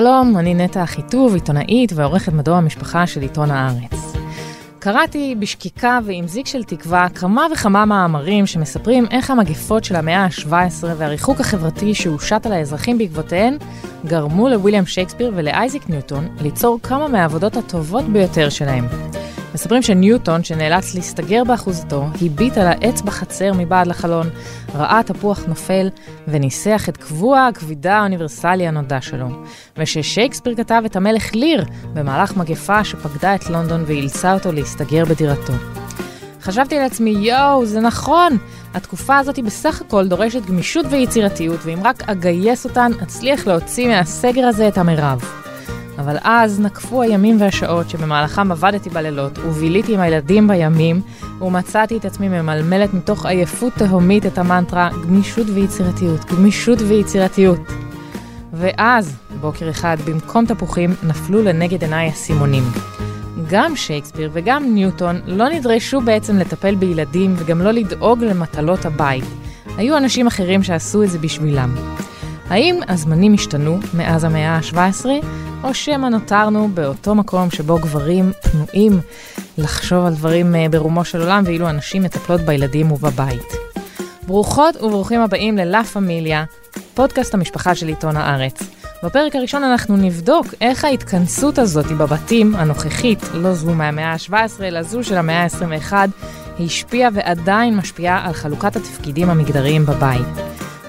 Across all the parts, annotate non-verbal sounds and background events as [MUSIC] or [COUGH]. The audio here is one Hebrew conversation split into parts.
שלום, אני נטע אחיטוב, עיתונאית ועורכת מדור המשפחה של עיתון הארץ. קראתי בשקיקה ועם זיק של תקווה כמה וכמה מאמרים שמספרים איך המגפות של המאה ה-17 והריחוק החברתי שהושת על האזרחים בעקבותיהן גרמו לוויליאם שייקספיר ולאייזיק ניוטון ליצור כמה מהעבודות הטובות ביותר שלהם. מספרים שניוטון, שנאלץ להסתגר באחוזתו, הביט על העץ בחצר מבעד לחלון, ראה תפוח נופל, וניסח את קבוע הכבידה האוניברסלי הנודע שלו. וששייקספיר כתב את המלך ליר במהלך מגפה שפקדה את לונדון ואילצה אותו להסתגר בדירתו. חשבתי לעצמי, יואו, זה נכון! התקופה הזאת בסך הכל דורשת גמישות ויצירתיות, ואם רק אגייס אותן, אצליח להוציא מהסגר הזה את המרב. אבל אז נקפו הימים והשעות שבמהלכם עבדתי בלילות וביליתי עם הילדים בימים, ומצאתי את עצמי ממלמלת מתוך עייפות תהומית את המנטרה גמישות ויצירתיות, גמישות ויצירתיות. ואז, בוקר אחד, במקום תפוחים, נפלו לנגד עיניי הסימונים. גם שייקספיר וגם ניוטון לא נדרשו בעצם לטפל בילדים וגם לא לדאוג למטלות הבית. היו אנשים אחרים שעשו את זה בשבילם. האם הזמנים השתנו מאז המאה ה-17, או שמא נותרנו באותו מקום שבו גברים פנויים לחשוב על דברים אה, ברומו של עולם, ואילו הנשים מטפלות בילדים ובבית. ברוכות וברוכים הבאים ללה פמיליה, פודקאסט המשפחה של עיתון הארץ. בפרק הראשון אנחנו נבדוק איך ההתכנסות הזאת בבתים, הנוכחית, לא זו מהמאה ה-17, אלא זו של המאה ה-21, השפיעה ועדיין משפיעה על חלוקת התפקידים המגדריים בבית.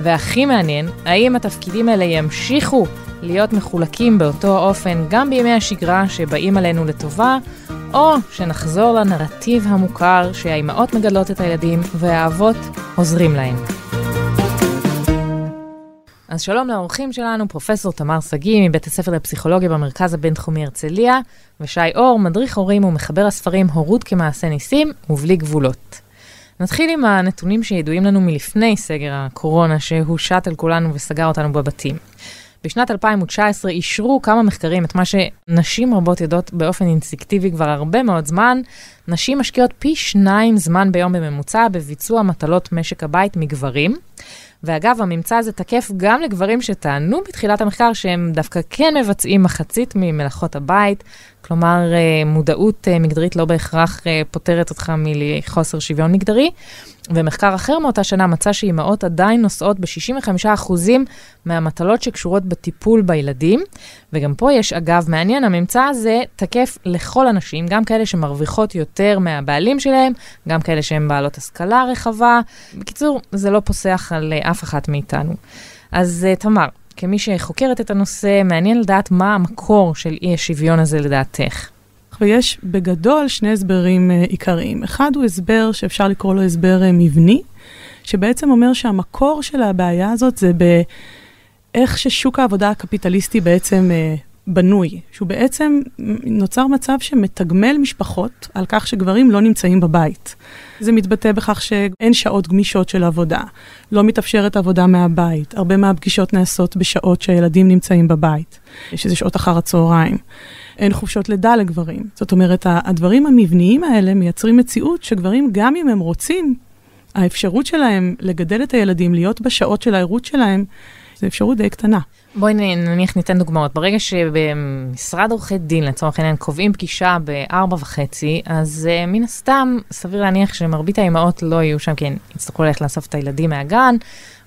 והכי מעניין, האם התפקידים האלה ימשיכו להיות מחולקים באותו אופן גם בימי השגרה שבאים עלינו לטובה, או שנחזור לנרטיב המוכר שהאימהות מגדלות את הילדים והאבות עוזרים להם. אז שלום לאורחים שלנו, פרופסור תמר שגיא מבית הספר לפסיכולוגיה במרכז הבינתחומי הרצליה, ושי אור, מדריך הורים ומחבר הספרים הורות כמעשה ניסים ובלי גבולות. נתחיל עם הנתונים שידועים לנו מלפני סגר הקורונה שהושת על כולנו וסגר אותנו בבתים. בשנת 2019 אישרו כמה מחקרים את מה שנשים רבות יודעות באופן אינסטינקטיבי כבר הרבה מאוד זמן. נשים משקיעות פי שניים זמן ביום בממוצע בביצוע מטלות משק הבית מגברים. ואגב, הממצא הזה תקף גם לגברים שטענו בתחילת המחקר שהם דווקא כן מבצעים מחצית ממלאכות הבית, כלומר, אה, מודעות אה, מגדרית לא בהכרח אה, פותרת אותך מחוסר שוויון מגדרי. ומחקר אחר מאותה שנה מצא שאימהות עדיין נושאות ב-65% מהמטלות שקשורות בטיפול בילדים. וגם פה יש, אגב, מעניין, הממצא הזה תקף לכל הנשים, גם כאלה שמרוויחות יותר מהבעלים שלהם, גם כאלה שהן בעלות השכלה רחבה. בקיצור, זה לא פוסח על אף אחת מאיתנו. אז תמר, כמי שחוקרת את הנושא, מעניין לדעת מה המקור של אי השוויון הזה לדעתך. ויש בגדול שני הסברים uh, עיקריים. אחד הוא הסבר שאפשר לקרוא לו הסבר uh, מבני, שבעצם אומר שהמקור של הבעיה הזאת זה באיך ששוק העבודה הקפיטליסטי בעצם uh, בנוי, שהוא בעצם נוצר מצב שמתגמל משפחות על כך שגברים לא נמצאים בבית. זה מתבטא בכך שאין שעות גמישות של עבודה, לא מתאפשרת עבודה מהבית, הרבה מהפגישות נעשות בשעות שהילדים נמצאים בבית, שזה שעות אחר הצהריים. אין חופשות לידה לגברים. זאת אומרת, הדברים המבניים האלה מייצרים מציאות שגברים, גם אם הם רוצים, האפשרות שלהם לגדל את הילדים, להיות בשעות של הערות שלהם, זו אפשרות די קטנה. בואי נניח ניתן דוגמאות. ברגע שבמשרד עורכי דין, לצורך העניין, קובעים פגישה בארבע וחצי, אז uh, מן הסתם, סביר להניח שמרבית האימהות לא יהיו שם, כי הן יצטרכו ללכת לאסוף את הילדים מהגן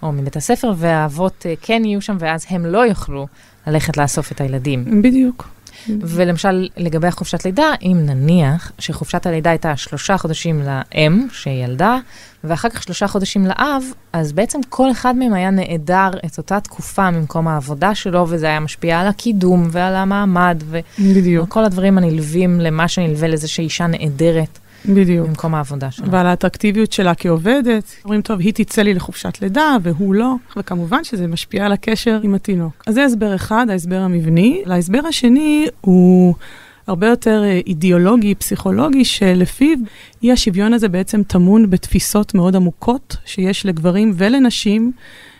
או מבית הספר, והאבות uh, כן יהיו שם, ואז הם לא יוכלו ללכת לאסוף את הילדים. בדיוק. ולמשל, לגבי החופשת לידה, אם נניח שחופשת הלידה הייתה שלושה חודשים לאם שילדה, ואחר כך שלושה חודשים לאב, אז בעצם כל אחד מהם היה נעדר את אותה תקופה ממקום העבודה שלו, וזה היה משפיע על הקידום ועל המעמד, וכל הדברים הנלווים למה שנלווה לזה שאישה נעדרת. בדיוק. במקום העבודה שלה. ועל האטרקטיביות שלה כעובדת. אומרים, טוב, היא תצא לי לחופשת לידה והוא לא, וכמובן שזה משפיע על הקשר עם התינוק. אז זה הסבר אחד, ההסבר המבני. להסבר השני הוא... הרבה יותר אה, אידיאולוגי, פסיכולוגי, שלפיו אי השוויון הזה בעצם טמון בתפיסות מאוד עמוקות שיש לגברים ולנשים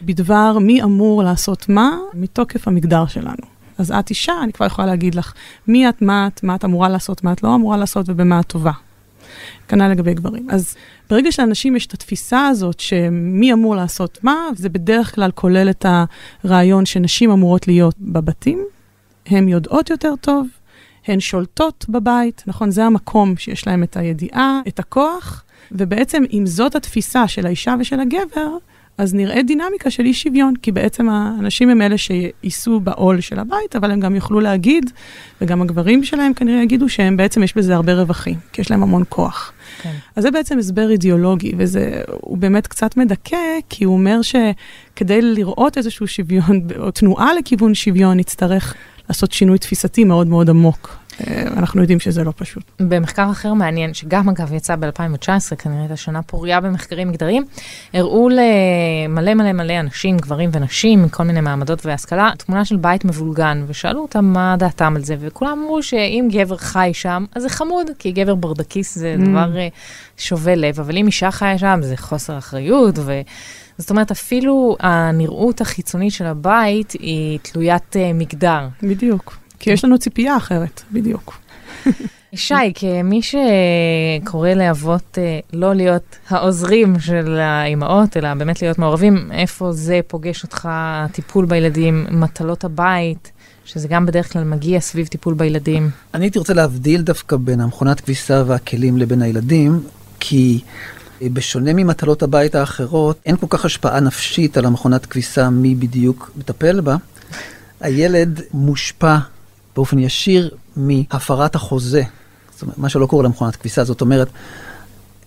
בדבר מי אמור לעשות מה מתוקף המגדר שלנו. אז את אישה, אני כבר יכולה להגיד לך מי את, מה את, מה את אמורה לעשות, מה את לא אמורה לעשות ובמה את טובה. כנ"ל לגבי גברים. אז ברגע שלאנשים יש את התפיסה הזאת שמי אמור לעשות מה, זה בדרך כלל כולל את הרעיון שנשים אמורות להיות בבתים, הן יודעות יותר טוב, הן שולטות בבית, נכון? זה המקום שיש להם את הידיעה, את הכוח, ובעצם אם זאת התפיסה של האישה ושל הגבר, אז נראה דינמיקה של אי שוויון, כי בעצם האנשים הם אלה שיישאו בעול של הבית, אבל הם גם יוכלו להגיד, וגם הגברים שלהם כנראה יגידו שהם בעצם יש בזה הרבה רווחים, כי יש להם המון כוח. כן. אז זה בעצם הסבר אידיאולוגי, והוא באמת קצת מדכא, כי הוא אומר שכדי לראות איזשהו שוויון, או תנועה לכיוון שוויון, נצטרך לעשות שינוי תפיסתי מאוד מאוד עמוק. אה, אנחנו יודעים שזה לא פשוט. במחקר אחר מעניין, שגם אגב יצא ב-2019, כנראה הייתה שנה פוריה במחקרים מגדריים, הראו למלא מלא מלא אנשים, גברים ונשים, מכל מיני מעמדות והשכלה, תמונה של בית מבולגן, ושאלו אותם מה דעתם על זה, וכולם אמרו שאם גבר חי שם, אז זה חמוד, כי גבר ברדקיס זה mm. דבר אה, שובה לב, אבל אם אישה חיה שם, זה חוסר אחריות, ו... זאת אומרת, אפילו הנראות החיצונית של הבית היא תלוית uh, מגדר. בדיוק. כי יש לנו ציפייה אחרת, בדיוק. שי, כמי שקורא לאבות אה, לא להיות העוזרים של האימהות, אלא באמת להיות מעורבים, איפה זה פוגש אותך, הטיפול בילדים, מטלות הבית, שזה גם בדרך כלל מגיע סביב טיפול בילדים? אני הייתי רוצה להבדיל דווקא בין המכונת כביסה והכלים לבין הילדים, כי בשונה ממטלות הבית האחרות, אין כל כך השפעה נפשית על המכונת כביסה, מי בדיוק מטפל בה. הילד מושפע באופן ישיר מהפרת החוזה. זאת אומרת, מה שלא קורה למכונת כביסה. זאת אומרת,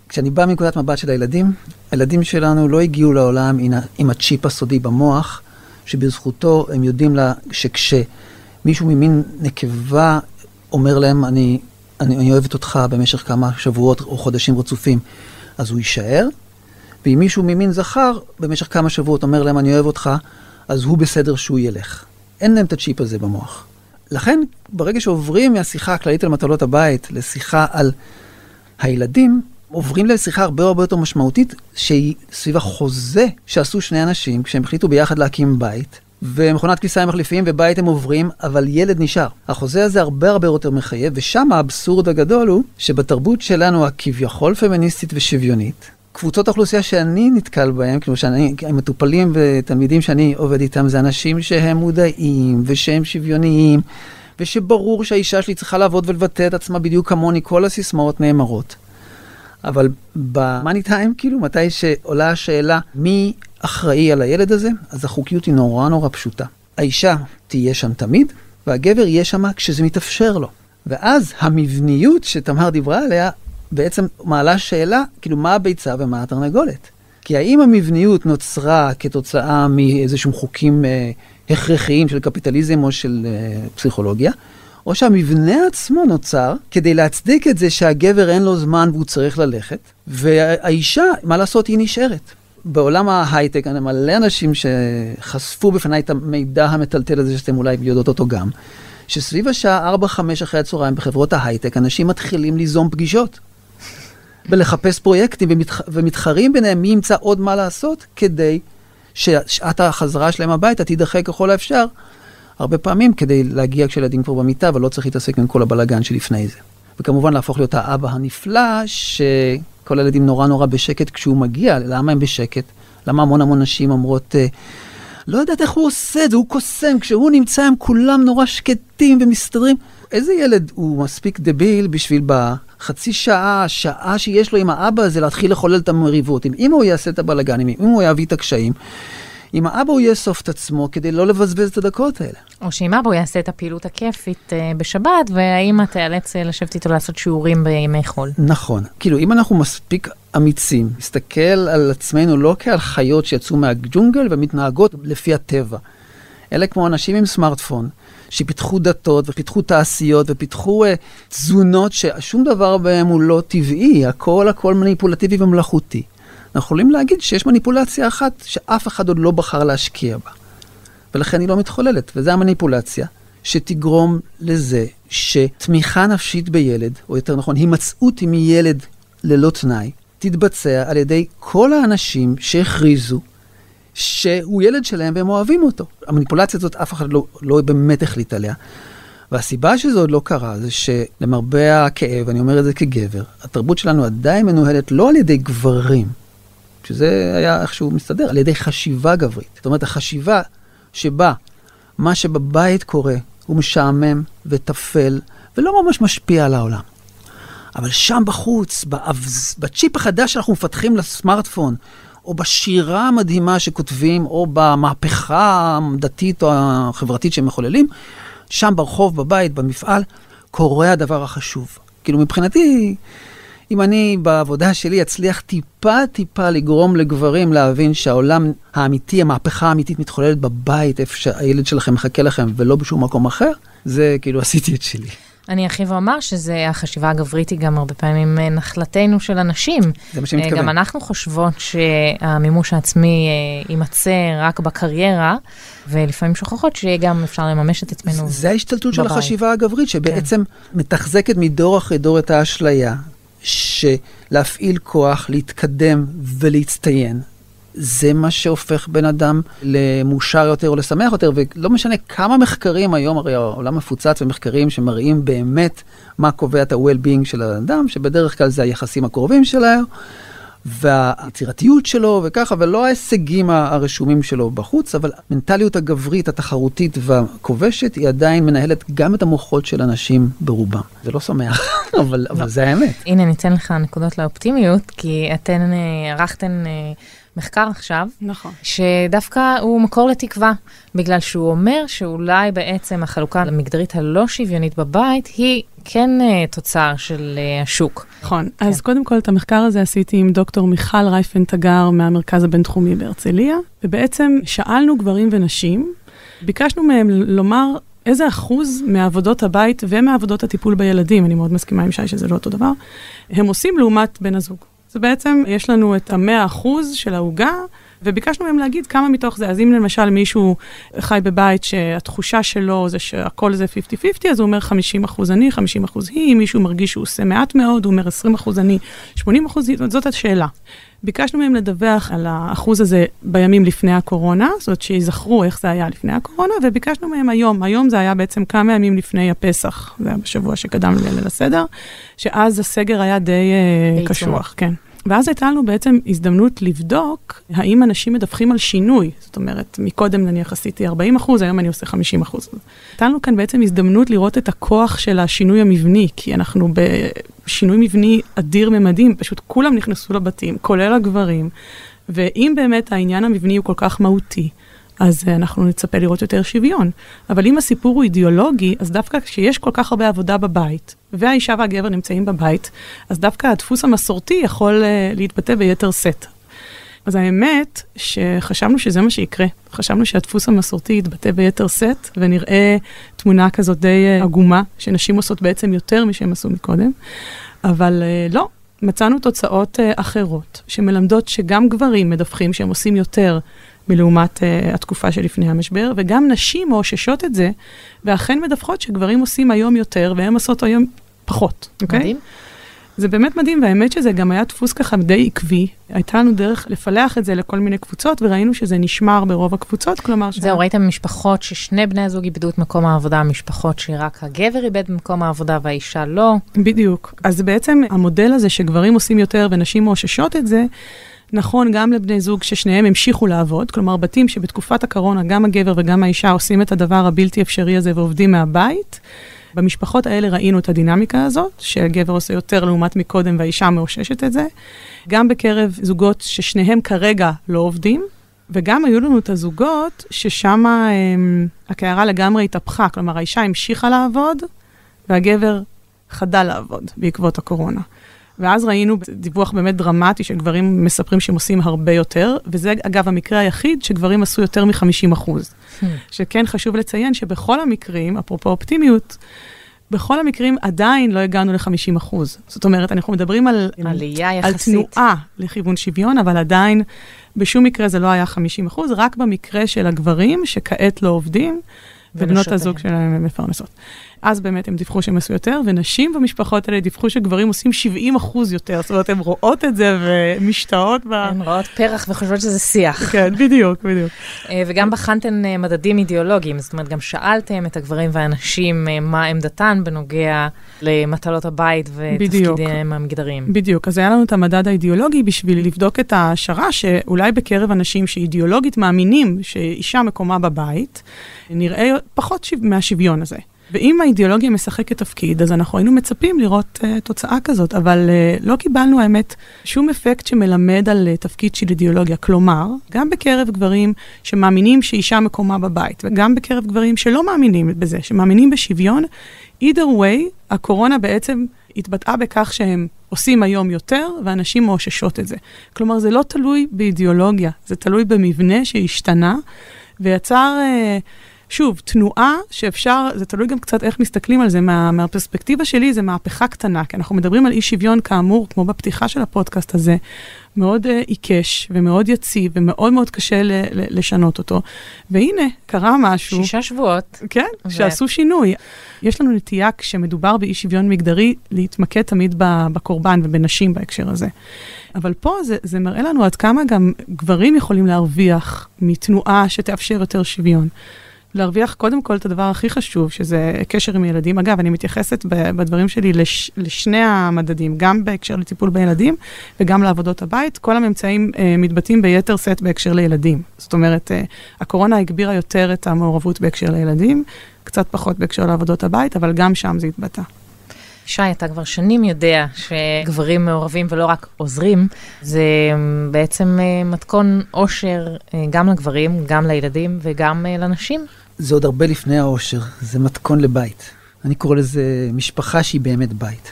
כשאני בא מנקודת מבט של הילדים, הילדים שלנו לא הגיעו לעולם עם הצ'יפ הסודי במוח, שבזכותו הם יודעים לה שכשמישהו ממין נקבה אומר להם, אני, אני, אני אוהבת אותך במשך כמה שבועות או חודשים רצופים, אז הוא יישאר, ואם מישהו ממין זכר במשך כמה שבועות אומר להם, אני אוהב אותך, אז הוא בסדר שהוא ילך. אין להם את הצ'יפ הזה במוח. לכן, ברגע שעוברים מהשיחה הכללית על מטלות הבית לשיחה על הילדים, עוברים לשיחה הרבה הרבה יותר משמעותית, שהיא סביב החוזה שעשו שני אנשים כשהם החליטו ביחד להקים בית, ומכונת כביסה הם מחליפים ובית הם עוברים, אבל ילד נשאר. החוזה הזה הרבה הרבה יותר מחייב, ושם האבסורד הגדול הוא שבתרבות שלנו הכביכול פמיניסטית ושוויונית, קבוצות האוכלוסייה שאני נתקל בהם, כאילו שאני, המטופלים ותלמידים שאני עובד איתם, זה אנשים שהם מודעים ושהם שוויוניים, ושברור שהאישה שלי צריכה לעבוד ולבטא את עצמה בדיוק כמוני, כל הסיסמאות נאמרות. אבל במאני טיים, כאילו, מתי שעולה השאלה מי אחראי על הילד הזה, אז החוקיות היא נורא נורא פשוטה. האישה תהיה שם תמיד, והגבר יהיה שם כשזה מתאפשר לו. ואז המבניות שתמר דיברה עליה, בעצם מעלה שאלה, כאילו, מה הביצה ומה התרנגולת? כי האם המבניות נוצרה כתוצאה מאיזשהם חוקים אה, הכרחיים של קפיטליזם או של אה, פסיכולוגיה, או שהמבנה עצמו נוצר כדי להצדיק את זה שהגבר אין לו זמן והוא צריך ללכת, והאישה, מה לעשות, היא נשארת. בעולם ההייטק, אני מלא אנשים שחשפו בפניי את המידע המטלטל הזה, שאתם אולי יודעות אותו גם, שסביב השעה 4-5 אחרי הצהריים בחברות ההייטק, אנשים מתחילים ליזום פגישות. ולחפש פרויקטים ומתח... ומתחרים ביניהם מי ימצא עוד מה לעשות כדי ששעת החזרה שלהם הביתה תידחה ככל האפשר, הרבה פעמים כדי להגיע כשילדים כבר במיטה ולא צריך להתעסק עם כל הבלגן שלפני זה. וכמובן להפוך להיות האבא הנפלא, שכל הילדים נורא נורא בשקט כשהוא מגיע, למה הם בשקט? למה המון המון נשים אומרות, אה, לא יודעת איך הוא עושה את זה, הוא קוסם, כשהוא נמצא הם כולם נורא שקטים ומסתדרים. איזה ילד הוא מספיק דביל בשביל בחצי שעה, שעה שיש לו עם האבא הזה להתחיל לחולל את המריבות. אם אמא הוא יעשה את הבלאגנים, אם הוא יביא את הקשיים, אם האבא הוא יאסוף את עצמו כדי לא לבזבז את הדקות האלה. או שאם אבא הוא יעשה את הפעילות הכיפית uh, בשבת, והאמא תיאלץ uh, לשבת איתו לעשות שיעורים בימי חול. נכון. כאילו, אם אנחנו מספיק אמיצים, נסתכל על עצמנו לא כעל חיות שיצאו מהג'ונגל ומתנהגות לפי הטבע, אלא כמו אנשים עם סמארטפון. שפיתחו דתות ופיתחו תעשיות ופיתחו uh, תזונות ששום דבר בהם הוא לא טבעי, הכל הכל מניפולטיבי ומלאכותי. אנחנו יכולים להגיד שיש מניפולציה אחת שאף אחד עוד לא בחר להשקיע בה. ולכן היא לא מתחוללת, וזו המניפולציה שתגרום לזה שתמיכה נפשית בילד, או יותר נכון, הימצאות עם ילד ללא תנאי, תתבצע על ידי כל האנשים שהכריזו שהוא ילד שלהם והם אוהבים אותו. המניפולציה הזאת, אף אחד לא, לא באמת החליט עליה. והסיבה שזה עוד לא קרה זה שלמרבה הכאב, אני אומר את זה כגבר, התרבות שלנו עדיין מנוהלת לא על ידי גברים, שזה היה איכשהו מסתדר, על ידי חשיבה גברית. זאת אומרת, החשיבה שבה מה שבבית קורה הוא משעמם וטפל, ולא ממש משפיע על העולם. אבל שם בחוץ, באבז, בצ'יפ החדש שאנחנו מפתחים לסמארטפון, או בשירה המדהימה שכותבים, או במהפכה הדתית או החברתית שהם מחוללים, שם ברחוב, בבית, במפעל, קורה הדבר החשוב. כאילו מבחינתי, אם אני בעבודה שלי אצליח טיפה-טיפה לגרום לגברים להבין שהעולם האמיתי, המהפכה האמיתית מתחוללת בבית, איפה שהילד שלכם מחכה לכם, ולא בשום מקום אחר, זה כאילו [LAUGHS] עשיתי את שלי. אני ארחיב ואומר שזה, החשיבה הגברית היא גם הרבה פעמים אה, נחלתנו של אנשים. זה מה שאני מתכוון. גם אנחנו חושבות שהמימוש העצמי אה, יימצא רק בקריירה, ולפעמים שוכחות שגם אפשר לממש את עצמנו זה ההשתלטות של בבית. החשיבה הגברית, שבעצם מתחזקת מדור אחרי דור את האשליה, שלהפעיל כוח, להתקדם ולהצטיין, זה מה שהופך בן אדם למאושר יותר או לשמח יותר, ולא משנה כמה מחקרים היום, הרי העולם מפוצץ במחקרים שמראים באמת מה קובע את ה-well-being של האדם, שבדרך כלל זה היחסים הקרובים שלו, והיצירתיות שלו וככה, ולא ההישגים הרשומים שלו בחוץ, אבל המנטליות הגברית, התחרותית והכובשת, היא עדיין מנהלת גם את המוחות של אנשים ברובם. זה לא שמח, [LAUGHS] אבל, אבל זה האמת. הנה, ניתן לך נקודות לאופטימיות, כי אתן אה, ערכתן אה, מחקר עכשיו, נכון. שדווקא הוא מקור לתקווה, בגלל שהוא אומר שאולי בעצם החלוקה המגדרית הלא שוויונית בבית היא כן אה, תוצר של אה, השוק. נכון. כן. אז קודם כל, את המחקר הזה עשיתי עם דוקטור מיכל רייפן תגר מהמרכז הבינתחומי בהרצליה, ובעצם שאלנו גברים ונשים, ביקשנו מהם לומר איזה אחוז מעבודות הבית ומעבודות הטיפול בילדים, אני מאוד מסכימה עם שי שזה לא אותו דבר, הם עושים לעומת בן הזוג. אז בעצם יש לנו את המאה אחוז של העוגה, וביקשנו מהם להגיד כמה מתוך זה. אז אם למשל מישהו חי בבית שהתחושה שלו זה שהכל זה 50-50, אז הוא אומר 50 אחוז אני, 50 אחוז היא, אם מישהו מרגיש שהוא עושה מעט מאוד, הוא אומר 20 אחוז אני, 80 אחוז היא, זאת השאלה. ביקשנו מהם לדווח על האחוז הזה בימים לפני הקורונה, זאת אומרת שיזכרו איך זה היה לפני הקורונה, וביקשנו מהם היום, היום זה היה בעצם כמה ימים לפני הפסח, זה היה בשבוע שקדם לליל הסדר, שאז הסגר היה די uh, קשוח, כן. ואז הייתה לנו בעצם הזדמנות לבדוק האם אנשים מדווחים על שינוי. זאת אומרת, מקודם נניח עשיתי 40 אחוז, היום אני עושה 50 אחוז. הייתה לנו כאן בעצם הזדמנות לראות את הכוח של השינוי המבני, כי אנחנו בשינוי מבני אדיר ממדים, פשוט כולם נכנסו לבתים, כולל הגברים. ואם באמת העניין המבני הוא כל כך מהותי, אז אנחנו נצפה לראות יותר שוויון. אבל אם הסיפור הוא אידיאולוגי, אז דווקא כשיש כל כך הרבה עבודה בבית, והאישה והגבר נמצאים בבית, אז דווקא הדפוס המסורתי יכול uh, להתבטא ביתר שאת. אז האמת שחשבנו שזה מה שיקרה. חשבנו שהדפוס המסורתי יתבטא ביתר שאת, ונראה תמונה כזאת די uh, עגומה, שנשים עושות בעצם יותר משהם עשו מקודם. אבל uh, לא, מצאנו תוצאות uh, אחרות, שמלמדות שגם גברים מדווחים שהם עושים יותר מלעומת uh, התקופה שלפני המשבר, וגם נשים מאוששות את זה, ואכן מדווחות שגברים עושים היום יותר, והן עושות היום פחות, אוקיי? מדהים. זה באמת מדהים, והאמת שזה גם היה דפוס ככה די עקבי. הייתה לנו דרך לפלח את זה לכל מיני קבוצות, וראינו שזה נשמר ברוב הקבוצות, כלומר... זהו, ראיתם משפחות ששני בני הזוג איבדו את מקום העבודה, משפחות שרק הגבר איבד במקום העבודה והאישה לא. בדיוק. אז בעצם המודל הזה שגברים עושים יותר ונשים מאוששות את זה, נכון גם לבני זוג ששניהם המשיכו לעבוד, כלומר בתים שבתקופת הקורונה גם הגבר וגם האישה עושים את הדבר הבלתי אפשרי הזה ועובדים מהבית. במשפחות האלה ראינו את הדינמיקה הזאת, שהגבר עושה יותר לעומת מקודם והאישה מאוששת את זה. גם בקרב זוגות ששניהם כרגע לא עובדים, וגם היו לנו את הזוגות ששם הם, הקערה לגמרי התהפכה, כלומר האישה המשיכה לעבוד והגבר חדל לעבוד בעקבות הקורונה. ואז ראינו דיווח באמת דרמטי שגברים מספרים שהם עושים הרבה יותר, וזה אגב המקרה היחיד שגברים עשו יותר מ-50 אחוז. Hmm. שכן חשוב לציין שבכל המקרים, אפרופו אופטימיות, בכל המקרים עדיין לא הגענו ל-50 אחוז. זאת אומרת, אנחנו מדברים על, עלייה על יחסית. תנועה לכיוון שוויון, אבל עדיין בשום מקרה זה לא היה 50 אחוז, רק במקרה של הגברים שכעת לא עובדים, ובנות. הזוג שלהם הן מפרנסות. אז באמת הם דיווחו שהם עשו יותר, ונשים במשפחות האלה דיווחו שגברים עושים 70 אחוז יותר. זאת אומרת, הן רואות את זה ומשתאות ב... הן רואות פרח וחושבות שזה שיח. כן, בדיוק, בדיוק. אה, וגם בחנתן אה, מדדים אידיאולוגיים, זאת אומרת, גם שאלתם את הגברים והנשים אה, מה עמדתן בנוגע למטלות הבית ותפקידיהם המגדריים. בדיוק, אז היה לנו את המדד האידיאולוגי בשביל לבדוק את ההשערה שאולי בקרב אנשים שאידיאולוגית מאמינים שאישה מקומה בבית, נראה פחות מהשוויון הזה. ואם האידיאולוגיה משחקת תפקיד, אז אנחנו היינו מצפים לראות uh, תוצאה כזאת, אבל uh, לא קיבלנו, האמת, שום אפקט שמלמד על uh, תפקיד של אידיאולוגיה. כלומר, גם בקרב גברים שמאמינים שאישה מקומה בבית, וגם בקרב גברים שלא מאמינים בזה, שמאמינים בשוויון, either way, הקורונה בעצם התבטאה בכך שהם עושים היום יותר, ואנשים מאוששות את זה. כלומר, זה לא תלוי באידיאולוגיה, זה תלוי במבנה שהשתנה, ויצר... Uh, שוב, תנועה שאפשר, זה תלוי גם קצת איך מסתכלים על זה, מה, מהפרספקטיבה שלי זה מהפכה קטנה, כי אנחנו מדברים על אי שוויון כאמור, כמו בפתיחה של הפודקאסט הזה, מאוד uh, עיקש ומאוד יציב ומאוד מאוד קשה ל- ל- לשנות אותו. והנה, קרה משהו. שישה שבועות. כן, ו... שעשו שינוי. יש לנו נטייה כשמדובר באי שוויון מגדרי להתמקד תמיד בקורבן ובנשים בהקשר הזה. אבל פה זה, זה מראה לנו עד כמה גם גברים יכולים להרוויח מתנועה שתאפשר יותר שוויון. להרוויח קודם כל את הדבר הכי חשוב, שזה קשר עם ילדים. אגב, אני מתייחסת בדברים שלי לש, לשני המדדים, גם בהקשר לטיפול בילדים וגם לעבודות הבית. כל הממצאים אה, מתבטאים ביתר שאת בהקשר לילדים. זאת אומרת, אה, הקורונה הגבירה יותר את המעורבות בהקשר לילדים, קצת פחות בהקשר לעבודות הבית, אבל גם שם זה התבטא. שי, אתה כבר שנים יודע שגברים מעורבים ולא רק עוזרים, זה אה, בעצם אה, מתכון אושר אה, גם לגברים, גם לילדים וגם לנשים. זה עוד הרבה לפני העושר, זה מתכון לבית. אני קורא לזה משפחה שהיא באמת בית.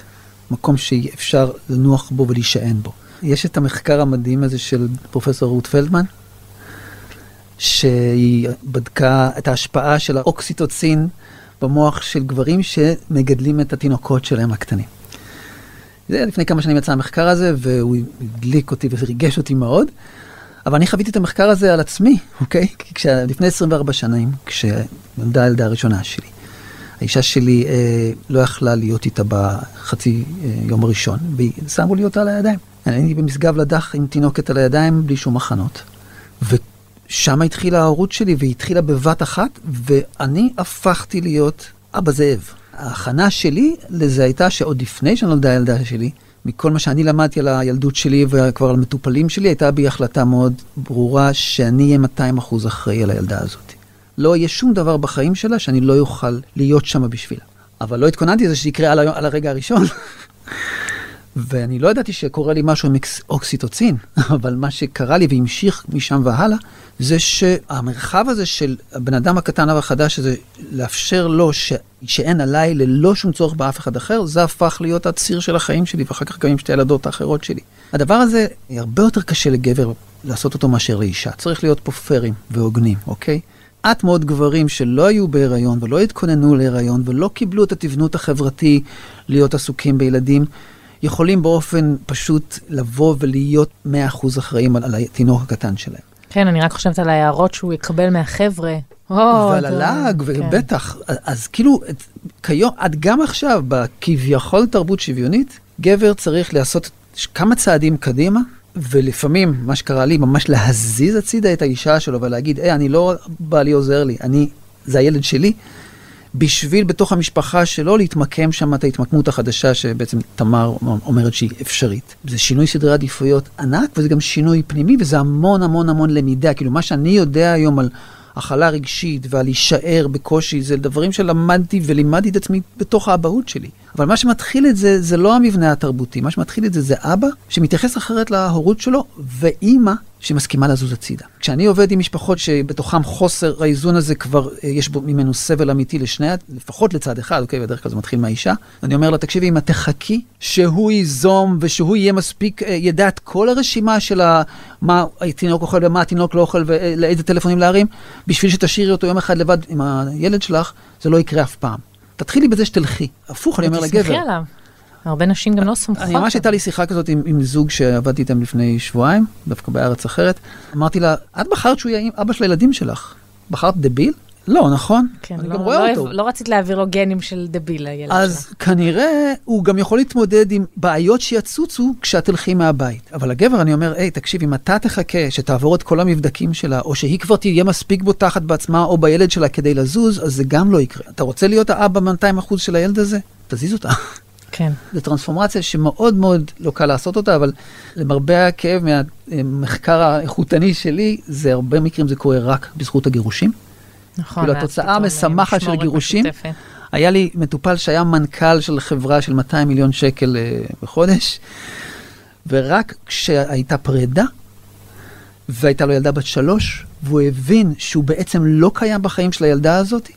מקום שאפשר לנוח בו ולהישען בו. יש את המחקר המדהים הזה של פרופסור רות פלדמן, שהיא בדקה את ההשפעה של האוקסיטוצין במוח של גברים שמגדלים את התינוקות שלהם הקטנים. זה לפני כמה שנים יצא המחקר הזה, והוא הדליק אותי וריגש אותי מאוד. אבל אני חוויתי את המחקר הזה על עצמי, אוקיי? כי כש... לפני 24 שנים, כשנולדה הילדה הראשונה שלי, האישה שלי אה, לא יכלה להיות איתה בחצי אה, יום הראשון, ושמו לי אותה על הידיים. אני הייתי במשגב לדח עם תינוקת על הידיים בלי שום מחנות. ושם התחילה ההורות שלי, והיא התחילה בבת אחת, ואני הפכתי להיות אבא זאב. ההכנה שלי לזה הייתה שעוד לפני שנולדה הילדה שלי, מכל מה שאני למדתי על הילדות שלי וכבר על מטופלים שלי, הייתה בי החלטה מאוד ברורה שאני אהיה 200 אחוז אחראי על הילדה הזאת. לא יהיה שום דבר בחיים שלה שאני לא אוכל להיות שם בשבילה. אבל לא התכוננתי לזה שיקרה על, על הרגע הראשון. [LAUGHS] ואני לא ידעתי שקורה לי משהו עם אוקסיטוצין, [LAUGHS] אבל מה שקרה לי והמשיך משם והלאה, זה שהמרחב הזה של הבן אדם הקטן והחדש הזה, לאפשר לו ש... שאין עליי ללא שום צורך באף אחד אחר, זה הפך להיות הציר של החיים שלי, ואחר כך גם עם שתי הילדות האחרות שלי. הדבר הזה הרבה יותר קשה לגבר לעשות אותו מאשר לאישה. צריך להיות פה פיירים והוגנים, אוקיי? מעט מאוד גברים שלא היו בהיריון ולא התכוננו להיריון ולא קיבלו את התבנות החברתי להיות עסוקים בילדים, יכולים באופן פשוט לבוא ולהיות 100% אחראים על, על התינוק הקטן שלהם. כן, אני רק חושבת על ההערות שהוא יקבל מהחבר'ה. ועל הלעג, ובטח. כן. אז כאילו, כיום, עד גם עכשיו, בכביכול תרבות שוויונית, גבר צריך לעשות כמה צעדים קדימה, ולפעמים, מה שקרה לי, ממש להזיז הצידה את האישה שלו ולהגיד, היי, אני לא בעלי עוזר לי, אני, זה הילד שלי. בשביל בתוך המשפחה שלו להתמקם שם את ההתמקמות החדשה שבעצם תמר אומרת שהיא אפשרית. זה שינוי סדרי עדיפויות ענק וזה גם שינוי פנימי וזה המון המון המון למידה. כאילו מה שאני יודע היום על הכלה רגשית ועל להישאר בקושי זה דברים שלמדתי ולימדתי את עצמי בתוך האבהות שלי. אבל מה שמתחיל את זה, זה לא המבנה התרבותי, מה שמתחיל את זה זה אבא שמתייחס אחרת להורות שלו, ואימא שמסכימה לזוז הצידה. כשאני עובד עם משפחות שבתוכם חוסר האיזון הזה כבר, אה, יש בו ממנו סבל אמיתי לשני, לפחות לצד אחד, אוקיי, בדרך כלל זה מתחיל מהאישה, אני אומר לה, תקשיבי, אם את תחכי שהוא ייזום ושהוא יהיה מספיק, אה, ידע את כל הרשימה של מה התינוק אוכל ומה התינוק לא אוכל ולאיזה טלפונים להרים, בשביל שתשאירי אותו יום אחד לבד עם הילד שלך, זה לא יקרה אף פעם. תתחילי בזה שתלכי. הפוך, אני אומר לגבר. ותסמכי עליו. הרבה נשים גם לא סומכות. אני ממש הייתה לי שיחה כזאת עם, עם זוג שעבדתי איתם לפני שבועיים, דווקא בארץ אחרת. אמרתי לה, את בחרת שהוא יהיה אבא של הילדים שלך. בחרת דביל? לא, נכון? כן, אני לא, גם רואה לא, אותו. לא רצית להעביר לו גנים של דביל לילד אז שלך. כנראה הוא גם יכול להתמודד עם בעיות שיצוצו כשאת תלכי מהבית. אבל לגבר אני אומר, היי, תקשיב, אם אתה תחכה שתעבור את כל המבדקים שלה, או שהיא כבר תהיה מספיק בוטחת בעצמה או בילד שלה כדי לזוז, אז זה גם לא יקרה. אתה רוצה להיות האבא ב-200% של הילד הזה? תזיז אותה. כן. [LAUGHS] זו טרנספורמציה שמאוד מאוד לא קל לעשות אותה, אבל למרבה הכאב מהמחקר האיכותני שלי, זה הרבה מקרים זה קורה רק בזכות הגירושים. נכון. כאילו, התוצאה אה, המשמחת של גירושים, משותפת. היה לי מטופל שהיה מנכ"ל של חברה של 200 מיליון שקל אה, בחודש, ורק כשהייתה פרידה, והייתה לו ילדה בת שלוש, והוא הבין שהוא בעצם לא קיים בחיים של הילדה הזאת,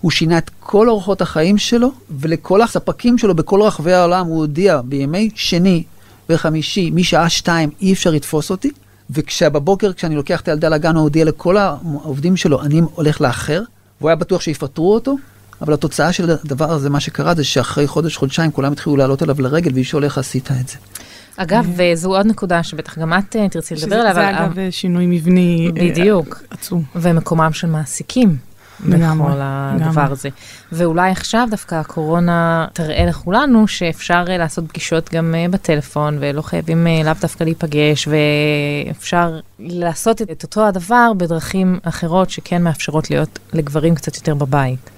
הוא שינה את כל אורחות החיים שלו, ולכל הספקים שלו בכל רחבי העולם הוא הודיע בימי שני וחמישי, משעה שתיים, אי אפשר לתפוס אותי. וכשבבוקר, כשאני לוקח את הילדה לגן, הוא הודיע לכל העובדים שלו, אני הולך לאחר, והוא היה בטוח שיפטרו אותו, אבל התוצאה של הדבר הזה, מה שקרה, זה שאחרי חודש, חודשיים, כולם התחילו לעלות עליו לרגל, ואישו איך עשית את זה. אגב, וזו עוד נקודה שבטח גם את אה, תרצי לדבר עליה, שזה אבל... אגב שינוי מבני אה, בדיוק. עצום. ומקומם של מעסיקים. לגמרי, בכל הדבר לגמרי. הזה. ואולי עכשיו דווקא הקורונה תראה לכולנו שאפשר אה, לעשות פגישות גם אה, בטלפון, ולא חייבים אה, לאו דווקא להיפגש, ואפשר לעשות את אותו הדבר בדרכים אחרות שכן מאפשרות להיות לגברים קצת יותר בבית.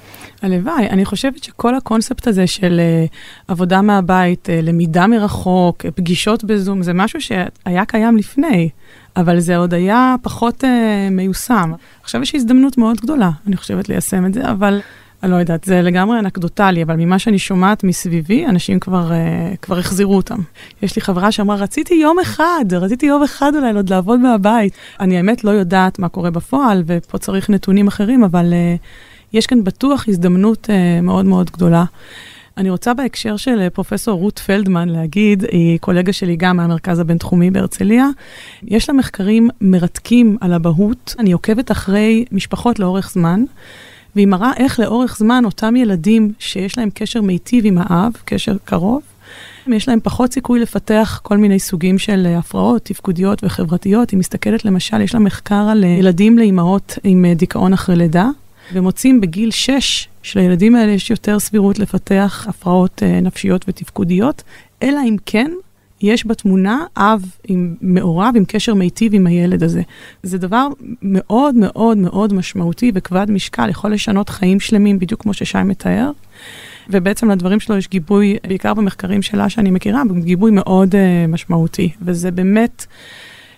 הלוואי, אני חושבת שכל הקונספט הזה של uh, עבודה מהבית, uh, למידה מרחוק, uh, פגישות בזום, זה משהו שהיה קיים לפני, אבל זה עוד היה פחות uh, מיושם. עכשיו יש הזדמנות מאוד גדולה, אני חושבת, ליישם את זה, אבל אני לא יודעת, זה לגמרי אנקדוטלי, אבל ממה שאני שומעת מסביבי, אנשים כבר, uh, כבר החזירו אותם. יש לי חברה שאמרה, רציתי יום אחד, רציתי יום אחד אולי עוד לעבוד מהבית. אני האמת לא יודעת מה קורה בפועל, ופה צריך נתונים אחרים, אבל... Uh, יש כאן בטוח הזדמנות uh, מאוד מאוד גדולה. אני רוצה בהקשר של uh, פרופסור רות פלדמן להגיד, היא קולגה שלי גם מהמרכז הבינתחומי בהרצליה, יש לה מחקרים מרתקים על אבהות. אני עוקבת אחרי משפחות לאורך זמן, והיא מראה איך לאורך זמן אותם ילדים שיש להם קשר מיטיב עם האב, קשר קרוב, יש להם פחות סיכוי לפתח כל מיני סוגים של uh, הפרעות תפקודיות וחברתיות. היא מסתכלת למשל, יש לה מחקר על ילדים לאימהות עם דיכאון אחרי לידה. ומוצאים בגיל 6 שלילדים האלה יש יותר סבירות לפתח הפרעות אה, נפשיות ותפקודיות, אלא אם כן יש בתמונה אב עם מעורב, עם קשר מיטיב עם הילד הזה. זה דבר מאוד מאוד מאוד משמעותי וכבד משקל, יכול לשנות חיים שלמים, בדיוק כמו ששי מתאר. ובעצם לדברים שלו יש גיבוי, בעיקר במחקרים שלה שאני מכירה, גיבוי מאוד uh, משמעותי. וזה באמת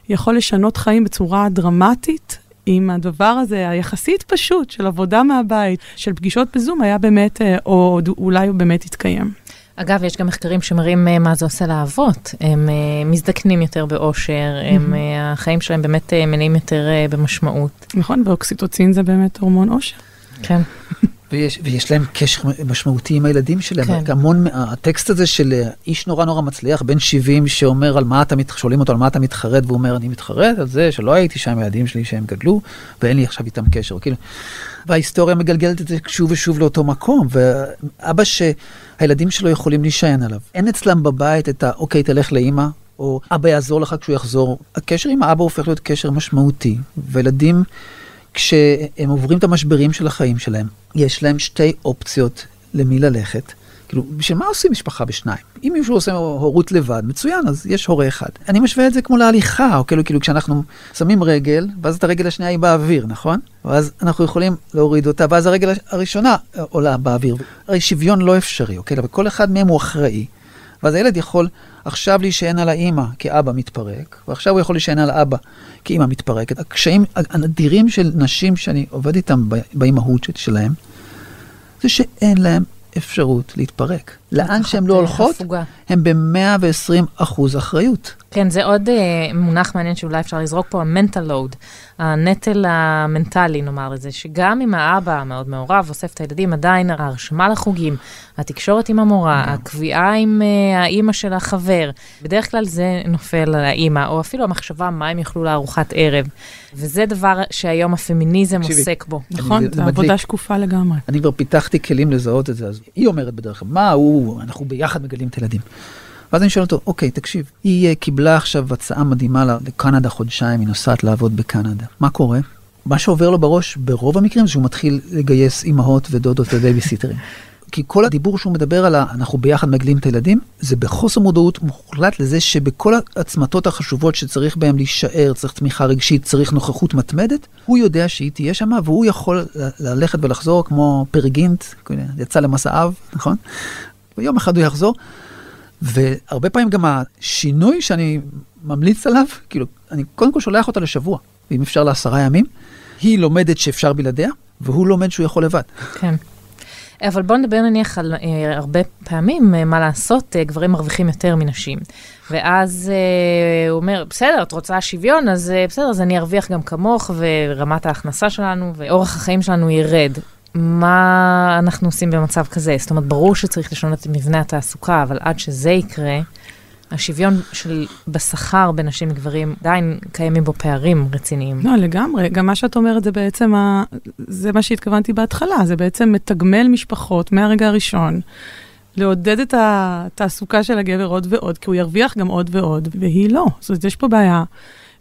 יכול לשנות חיים בצורה דרמטית, אם הדבר הזה, היחסית פשוט, של עבודה מהבית, של פגישות בזום, היה באמת, אה, או אולי הוא באמת יתקיים. אגב, יש גם מחקרים שמראים אה, מה זה עושה לאבות. הם אה, מזדקנים יותר באושר, הם, אה, החיים שלהם באמת אה, מלאים יותר אה, במשמעות. נכון, ואוקסיטוצין זה באמת הורמון אושר. כן. ויש, ויש להם קשר משמעותי עם הילדים שלהם. כן. המון, הטקסט הזה של אה, איש נורא נורא מצליח, בן 70, שאומר על מה אתה, מת- שואלים אותו על מה אתה מתחרט, והוא אומר, אני מתחרט על זה שלא הייתי שם עם הילדים שלי שהם גדלו, ואין לי עכשיו איתם קשר. כאילו, וההיסטוריה מגלגלת את זה שוב ושוב לאותו מקום, ואבא שהילדים שלו יכולים להישען עליו. אין אצלם בבית את ה, אוקיי, תלך לאימא, או אבא יעזור לך כשהוא יחזור. הקשר עם האבא הופך להיות קשר משמעותי, וילדים... כשהם עוברים את המשברים של החיים שלהם, יש להם שתי אופציות למי ללכת. כאילו, בשביל מה עושים משפחה בשניים? אם מישהו עושה הורות לבד, מצוין, אז יש הורה אחד. אני משווה את זה כמו להליכה, או כאילו, כאילו כשאנחנו שמים רגל, ואז את הרגל השנייה היא באוויר, נכון? ואז אנחנו יכולים להוריד אותה, ואז הרגל הראשונה עולה באוויר. הרי שוויון לא אפשרי, אוקיי? אבל כל אחד מהם הוא אחראי. ואז הילד יכול עכשיו להישען על האימא כי אבא מתפרק, ועכשיו הוא יכול להישען על אבא כי אימא מתפרקת. הקשיים הנדירים של נשים שאני עובד איתם באימהות שלהם, זה שאין להם אפשרות להתפרק. לאן שהן לא הולכות, הפוגה. הם ב-120 אחוז אחריות. כן, זה עוד uh, מונח מעניין שאולי אפשר לזרוק פה, ה-mental load, הנטל המנטלי, נאמר לזה, שגם אם האבא מאוד מעורב, אוסף את הילדים, עדיין ההרשמה לחוגים, התקשורת עם המורה, הקביעה עם uh, האימא של החבר, בדרך כלל זה נופל על האימא, או אפילו המחשבה מה הם יאכלו לארוחת ערב. וזה דבר שהיום הפמיניזם תקשיבי, עוסק בו. נכון, זו. עבודה שקופה לגמרי. אני כבר פיתחתי כלים לזהות את זה, אז היא אומרת בדרך כלל, מה הוא, אנחנו ביחד מגדלים את הילדים. ואז אני שואל אותו, אוקיי, תקשיב, היא אה, קיבלה עכשיו הצעה מדהימה לקנדה חודשיים, היא נוסעת לעבוד בקנדה. מה קורה? מה שעובר לו בראש ברוב המקרים זה שהוא מתחיל לגייס אימהות ודודות ובייביסיטרים. [LAUGHS] כי כל הדיבור שהוא מדבר על ה- אנחנו ביחד מגלים את הילדים, זה בחוסר מודעות מוחלט לזה שבכל העצמתות החשובות שצריך בהם להישאר, צריך תמיכה רגשית, צריך נוכחות מתמדת, הוא יודע שהיא תהיה שם והוא יכול ללכת ולחזור כמו פרגינט, יצא למסע אב, נכון? ויום אחד הוא יחזור. והרבה פעמים גם השינוי שאני ממליץ עליו, כאילו, אני קודם כל שולח אותה לשבוע, ואם אפשר לעשרה ימים, היא לומדת שאפשר בלעדיה, והוא לומד שהוא יכול לבד. כן. אבל בוא נדבר נניח על אה, הרבה פעמים, אה, מה לעשות, אה, גברים מרוויחים יותר מנשים. ואז אה, הוא אומר, בסדר, את רוצה שוויון, אז אה, בסדר, אז אני ארוויח גם כמוך, ורמת ההכנסה שלנו ואורח החיים שלנו ירד. מה אנחנו עושים במצב כזה? זאת אומרת, ברור שצריך לשנות את מבנה התעסוקה, אבל עד שזה יקרה, השוויון של בשכר בין נשים לגברים, עדיין קיימים בו פערים רציניים. לא, לגמרי. גם מה שאת אומרת זה בעצם, ה... זה מה שהתכוונתי בהתחלה, זה בעצם מתגמל משפחות מהרגע הראשון. לעודד את התעסוקה של הגבר עוד ועוד, כי הוא ירוויח גם עוד ועוד, והיא לא. זאת אומרת, יש פה בעיה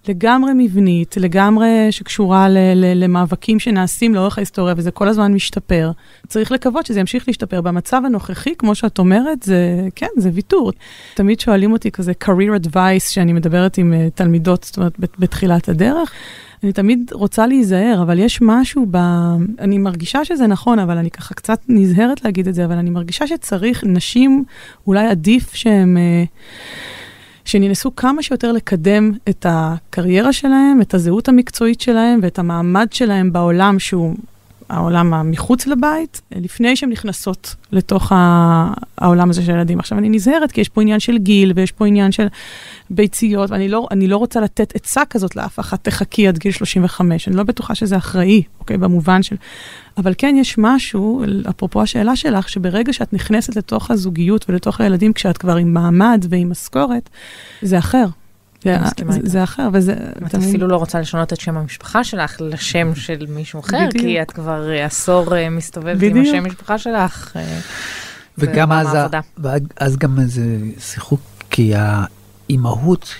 לגמרי מבנית, לגמרי שקשורה ל- ל- למאבקים שנעשים לאורך ההיסטוריה, וזה כל הזמן משתפר. צריך לקוות שזה ימשיך להשתפר. במצב הנוכחי, כמו שאת אומרת, זה, כן, זה ויתור. תמיד שואלים אותי כזה career advice, שאני מדברת עם uh, תלמידות, זאת אומרת, בתחילת הדרך. אני תמיד רוצה להיזהר, אבל יש משהו ב... אני מרגישה שזה נכון, אבל אני ככה קצת נזהרת להגיד את זה, אבל אני מרגישה שצריך נשים, אולי עדיף שהן... Uh, שהן ינסו כמה שיותר לקדם את הקריירה שלהם, את הזהות המקצועית שלהם ואת המעמד שלהם בעולם שהוא העולם המחוץ לבית, לפני שהן נכנסות לתוך העולם הזה של ילדים. עכשיו, אני נזהרת, כי יש פה עניין של גיל, ויש פה עניין של ביציות, ואני לא, לא רוצה לתת עצה כזאת לאף אחת, תחכי עד גיל 35. אני לא בטוחה שזה אחראי, אוקיי? במובן של... אבל כן, יש משהו, אפרופו השאלה שלך, שברגע שאת נכנסת לתוך הזוגיות ולתוך הילדים, כשאת כבר עם מעמד ועם משכורת, זה אחר. זה, זה, זה אחר, וזה... את תמיד... אפילו לא רוצה לשנות את שם המשפחה שלך לשם של מישהו אחר, בדיוק. כי את כבר עשור מסתובבת בדיוק. עם השם המשפחה שלך. וגם אז, אז גם איזה שיחוק, כי האימהות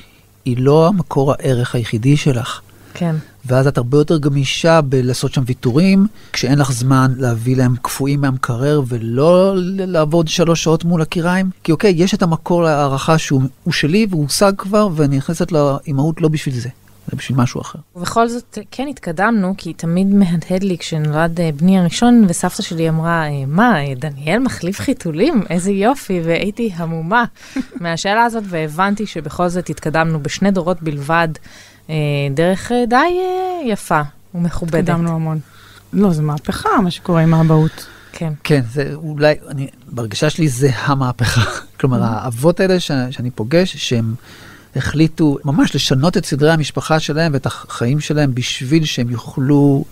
היא לא המקור הערך היחידי שלך. כן. ואז את הרבה יותר גמישה בלעשות שם ויתורים, כשאין לך זמן להביא להם קפואים מהמקרר ולא לעבוד שלוש שעות מול הקיריים. כי אוקיי, יש את המקור להערכה שהוא שלי והוא הושג כבר, ואני נכנסת לאימהות לא בשביל זה. זה בשביל משהו אחר. ובכל זאת, כן התקדמנו, כי תמיד מהדהד לי כשנולד בני הראשון, וסבתא שלי אמרה, מה, דניאל מחליף חיתולים? איזה יופי, והייתי המומה [LAUGHS] מהשאלה הזאת, והבנתי שבכל זאת התקדמנו בשני דורות בלבד. דרך די יפה ומכובדת. התקדמנו המון. לא, זה מהפכה, מה שקורה עם האבהות. כן. כן, זה אולי, אני, בהרגשה שלי זה המהפכה. [LAUGHS] כלומר, האבות האלה ש, שאני פוגש, שהם החליטו ממש לשנות את סדרי המשפחה שלהם ואת החיים שלהם בשביל שהם יוכלו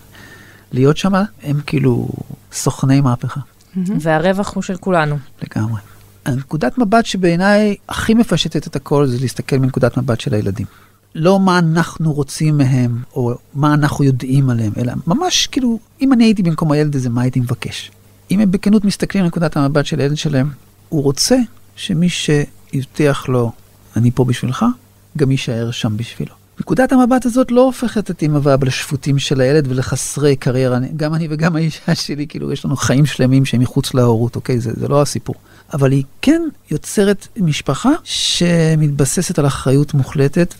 להיות שם, הם כאילו סוכני מהפכה. והרווח הוא של כולנו. לגמרי. הנקודת מבט שבעיניי הכי מפשטת את הכל זה להסתכל מנקודת מבט של הילדים. לא מה אנחנו רוצים מהם, או מה אנחנו יודעים עליהם, אלא ממש כאילו, אם אני הייתי במקום הילד הזה, מה הייתי מבקש? אם הם בכנות מסתכלים על נקודת המבט של הילד שלהם, הוא רוצה שמי שהבטיח לו, אני פה בשבילך, גם יישאר שם בשבילו. נקודת המבט הזאת לא הופכת את אמא ואבא לשפוטים של הילד ולחסרי קריירה. גם אני וגם האישה שלי, כאילו, יש לנו חיים שלמים שהם מחוץ להורות, אוקיי? זה, זה לא הסיפור. אבל היא כן יוצרת משפחה שמתבססת על אחריות מוחלטת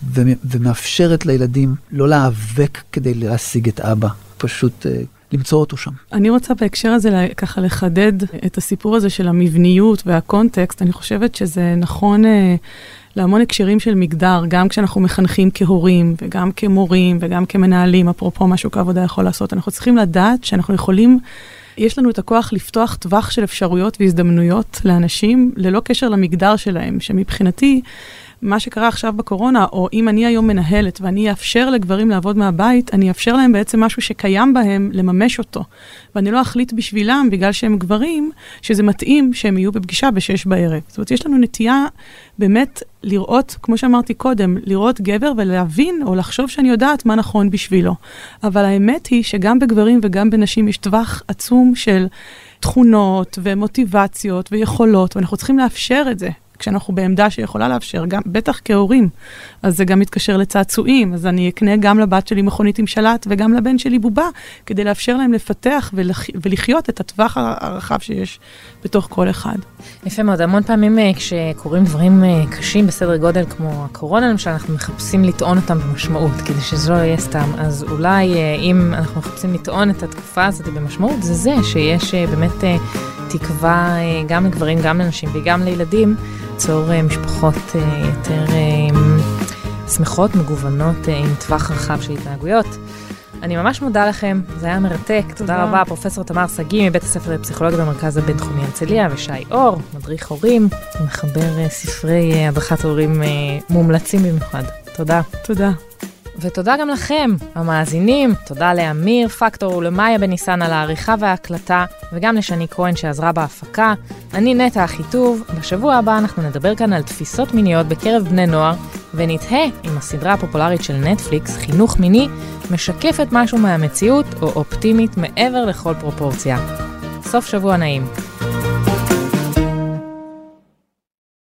ומאפשרת לילדים לא להיאבק כדי להשיג את אבא, פשוט uh, למצוא אותו שם. אני רוצה בהקשר הזה ככה לחדד את הסיפור הזה של המבניות והקונטקסט. אני חושבת שזה נכון... Uh, להמון הקשרים של מגדר, גם כשאנחנו מחנכים כהורים וגם כמורים וגם כמנהלים, אפרופו מה שוק העבודה יכול לעשות. אנחנו צריכים לדעת שאנחנו יכולים, יש לנו את הכוח לפתוח טווח של אפשרויות והזדמנויות לאנשים ללא קשר למגדר שלהם, שמבחינתי, מה שקרה עכשיו בקורונה, או אם אני היום מנהלת ואני אאפשר לגברים לעבוד מהבית, אני אאפשר להם בעצם משהו שקיים בהם לממש אותו. ואני לא אחליט בשבילם, בגלל שהם גברים, שזה מתאים שהם יהיו בפגישה בשש בערב. זאת אומרת, יש לנו נטייה באמת לראות, כמו שאמרתי קודם, לראות גבר ולהבין או לחשוב שאני יודעת מה נכון בשבילו. אבל האמת היא שגם בגברים וגם בנשים יש טווח עצום של תכונות ומוטיבציות ויכולות, ואנחנו צריכים לאפשר את זה. כשאנחנו בעמדה שיכולה לאפשר, גם, בטח כהורים, אז זה גם מתקשר לצעצועים, אז אני אקנה גם לבת שלי מכונית עם שלט וגם לבן שלי בובה, כדי לאפשר להם לפתח ולח, ולחיות את הטווח הרחב שיש בתוך כל אחד. יפה מאוד, המון פעמים אה, כשקורים דברים אה, קשים בסדר גודל כמו הקורונה למשל, אנחנו מחפשים לטעון אותם במשמעות, כדי שזה לא יהיה סתם. אז אולי אה, אם אנחנו מחפשים לטעון את התקופה הזאת במשמעות, זה זה שיש באמת תקווה גם לגברים, גם לנשים וגם לילדים, ליצור משפחות יותר שמחות, מגוונות, עם טווח רחב של התנהגויות. אני ממש מודה לכם, זה היה מרתק. תודה, תודה רבה, פרופסור תמר שגיא מבית הספר לפסיכולוגיה במרכז הבינתחומי הרצליה, ושי אור, מדריך הורים, מחבר אה, ספרי אה, הדרכת הורים אה, מומלצים במיוחד. תודה. תודה. ותודה גם לכם, המאזינים. תודה לאמיר פקטור ולמאיה בניסן על העריכה וההקלטה, וגם לשני כהן שעזרה בהפקה. אני נטע אחיטוב, בשבוע הבא אנחנו נדבר כאן על תפיסות מיניות בקרב בני נוער, ונתהה אם הסדרה הפופולרית של נטפליקס, חינוך מיני, משקפת משהו מהמציאות או אופטימית מעבר לכל פרופורציה. סוף שבוע נעים.